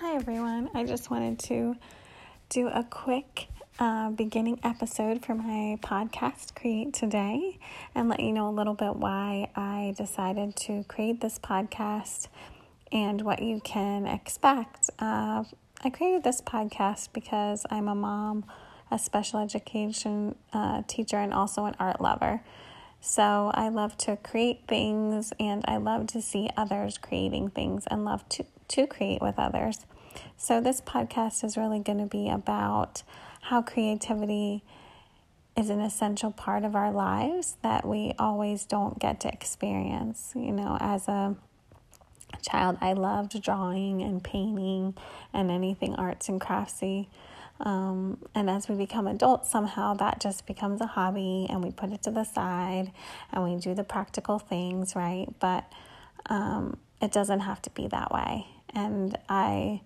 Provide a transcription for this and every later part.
Hi, everyone. I just wanted to do a quick uh, beginning episode for my podcast, Create Today, and let you know a little bit why I decided to create this podcast and what you can expect. Uh, I created this podcast because I'm a mom, a special education uh, teacher, and also an art lover. So I love to create things and I love to see others creating things and love to, to create with others. So this podcast is really going to be about how creativity is an essential part of our lives that we always don't get to experience. You know, as a child, I loved drawing and painting and anything arts and craftsy. Um, and as we become adults, somehow that just becomes a hobby and we put it to the side and we do the practical things, right? But um, it doesn't have to be that way. And I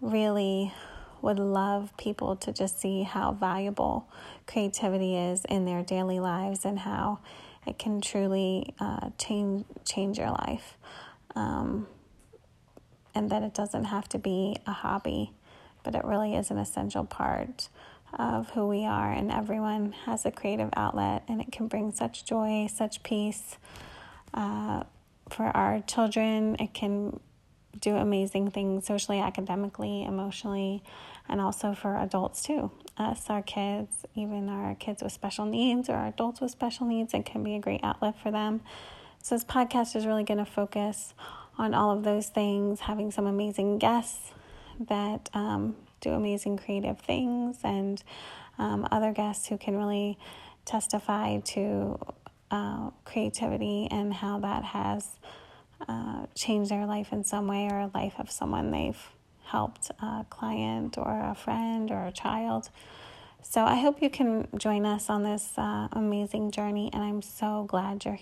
really would love people to just see how valuable creativity is in their daily lives and how it can truly uh, change change your life, um, and that it doesn't have to be a hobby but it really is an essential part of who we are, and everyone has a creative outlet, and it can bring such joy, such peace. Uh, for our children, it can do amazing things socially, academically, emotionally, and also for adults too. Us, our kids, even our kids with special needs or our adults with special needs, it can be a great outlet for them. So, this podcast is really going to focus on all of those things, having some amazing guests that um, do amazing creative things and um, other guests who can really testify to uh, creativity and how that has uh, changed their life in some way or life of someone they've helped a client or a friend or a child. So I hope you can join us on this uh, amazing journey, and I'm so glad you're here.